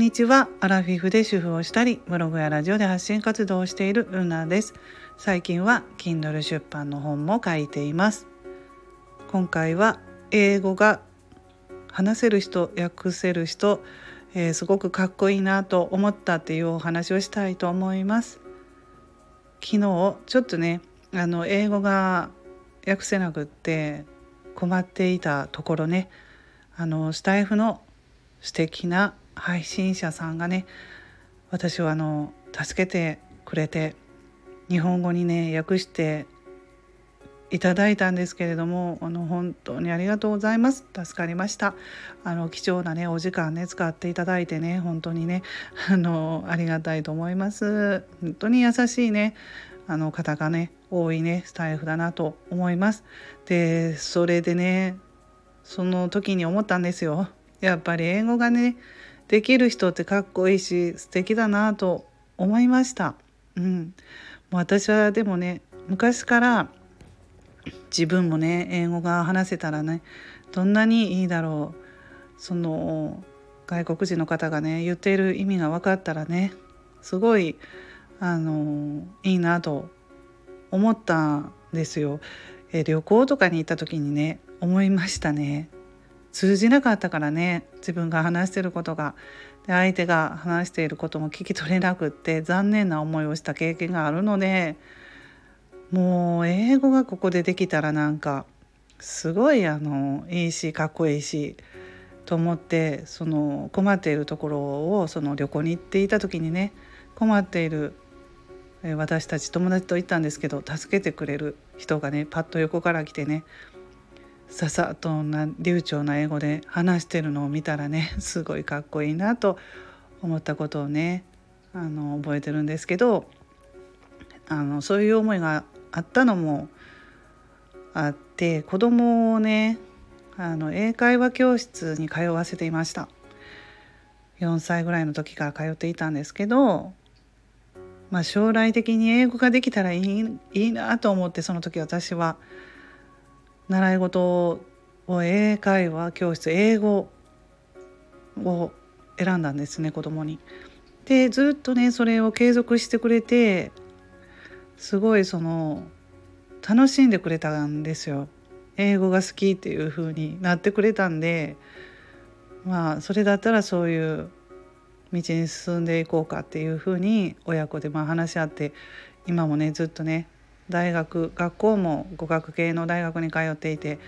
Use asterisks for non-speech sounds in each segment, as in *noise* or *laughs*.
んにちは。アラフィフで主婦をしたりブログやラジオで発信活動をしているルナです。最近は Kindle 出版の本も書いています。今回は英語が話せる人訳せる人、えー、すごくかっこいいなと思ったっていうお話をしたいと思います。昨日ちょっとねあの英語が訳せなくって困っていたところねあのスタイフの素敵な配信者さんがね私をあの助けてくれて日本語にね訳していただいたんですけれどもあの本当にありがとうございます。助かりました。あの貴重なねお時間ね使っていただいてね本当にねあのありがたいと思います。本当に優しいねあの方がね多いねスタイフだなと思います。でそれでねその時に思ったんですよ。やっぱり英語がねできる人ってかっこいいし素敵だなと思いました。うん、もう私はでもね昔から自分もね英語が話せたらねどんなにいいだろうその外国人の方がね言っている意味が分かったらねすごいあのいいなと思ったんですよ。え旅行とかに行った時にね思いましたね。通じなかったからね。自分が話してることが。で相手が話していることも聞き取れなくって残念な思いをした経験があるのでもう英語がここでできたらなんかすごいあのいいしかっこいいしと思ってその困っているところをその旅行に行っていた時にね困っている私たち友達と行ったんですけど助けてくれる人がねパッと横から来てねささっとな流暢な英語で話してるのを見たらね *laughs* すごいかっこいいなと思ったことをねあの覚えてるんですけどあのそういう思いがあったのもあって子供をねあの英会話教室に通わせていました。4歳ぐらいの時から通っていたんですけど、まあ、将来的に英語ができたらいいいいなと思ってその時私は習い事を英会話教室英語を選んだんですね子供に。でずっとねそれを継続してくれてすごいその楽しんでくれたんですよ。英語が好きっていう風になってくれたんでまあそれだったらそういう道に進んでいこうかっていう風に親子でま話し合って今もねずっとね大学学校も語学系の大学に通っていて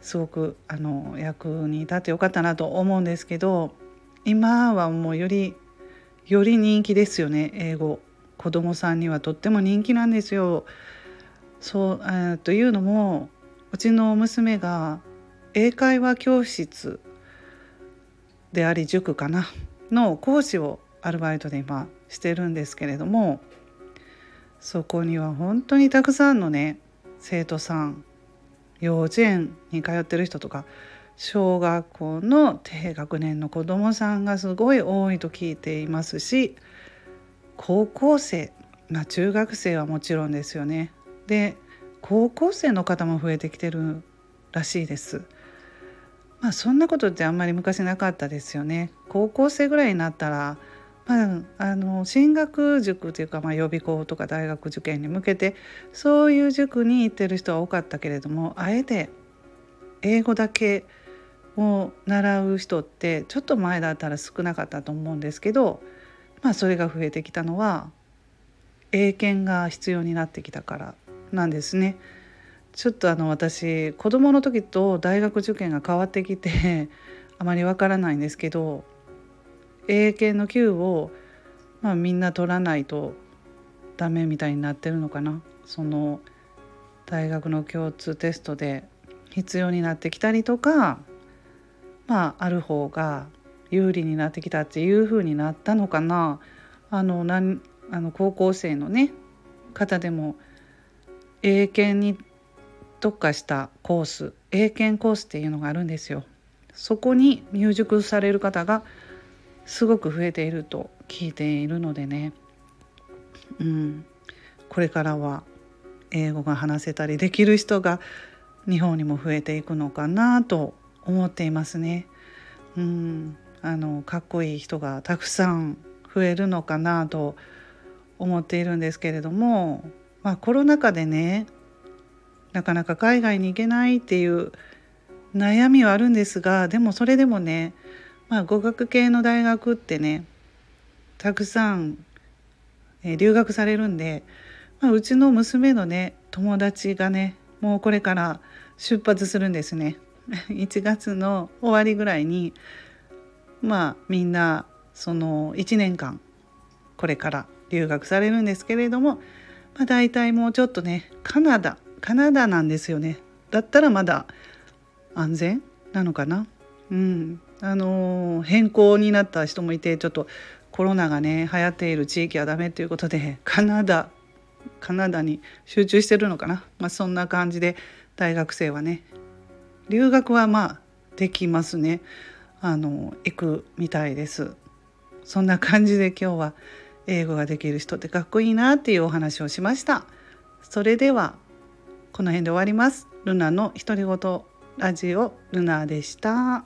すごくあの役に立ってよかったなと思うんですけど今はもうよりより人気ですよね英語子供さんにはとっても人気なんですよ。そうえというのもうちの娘が英会話教室であり塾かなの講師をアルバイトで今してるんですけれどもそこには本当にたくさんのね生徒さん幼稚園に通ってる人とか小学校の低学年の子どもさんがすごい多いと聞いていますし高校生、まあ、中学生はもちろんですよね。で高校生の方も増えてきてるらしいです。まあそんなことってあんまり昔なかったですよね。高校生ぐらいになったらまあ、あの進学塾というか、まあ、予備校とか大学受験に向けてそういう塾に行ってる人は多かったけれどもあえて英語だけを習う人ってちょっと前だったら少なかったと思うんですけど、まあ、それが増えてきたのは英検が必要になってきたからなんですね。ちょっとあの私子供の時と大学受験が変わってきてあまりわからないんですけど英検の級を、まあ、みんな取らないとダメみたいになってるのかなその大学の共通テストで必要になってきたりとかまあある方が有利になってきたっていう風になったのかなあのなんあの高校生のね方でも英検に特化したコース英検コースっていうのがあるんですよ。そこに入塾される方がすごく増えていると聞いているのでね、うん、これからは英語が話せたりできる人が日本にも増えていくのかなと思っていますね。うん、あのかっこいい人がたくさん増えるのかなと思っているんですけれども、まあ、コロナ禍でねなかなか海外に行けないっていう悩みはあるんですがでもそれでもね、まあ、語学系の大学ってねたくさん、え留学されるんで、まあ、うちの娘のね友達がねもうこれから出発するんですね。*laughs* 1月の終わりぐらいにまあみんなその1年間これから留学されるんですけれども、まあ、大体もうちょっとねカナダカナダなんですよねだったらまだ安全なのかな？うん。あの、変更になった人もいてちょっとコロナがね流行っている地域はダメということでカナダカナダに集中してるのかな、まあ、そんな感じで大学生はね留学はまあできますね。あの行くみたいです。そんな感じで今日は英語ができる人ってかっこいいなっていうお話をしました。それではこの辺で終わります。ルナの独り言ラジオルナでした。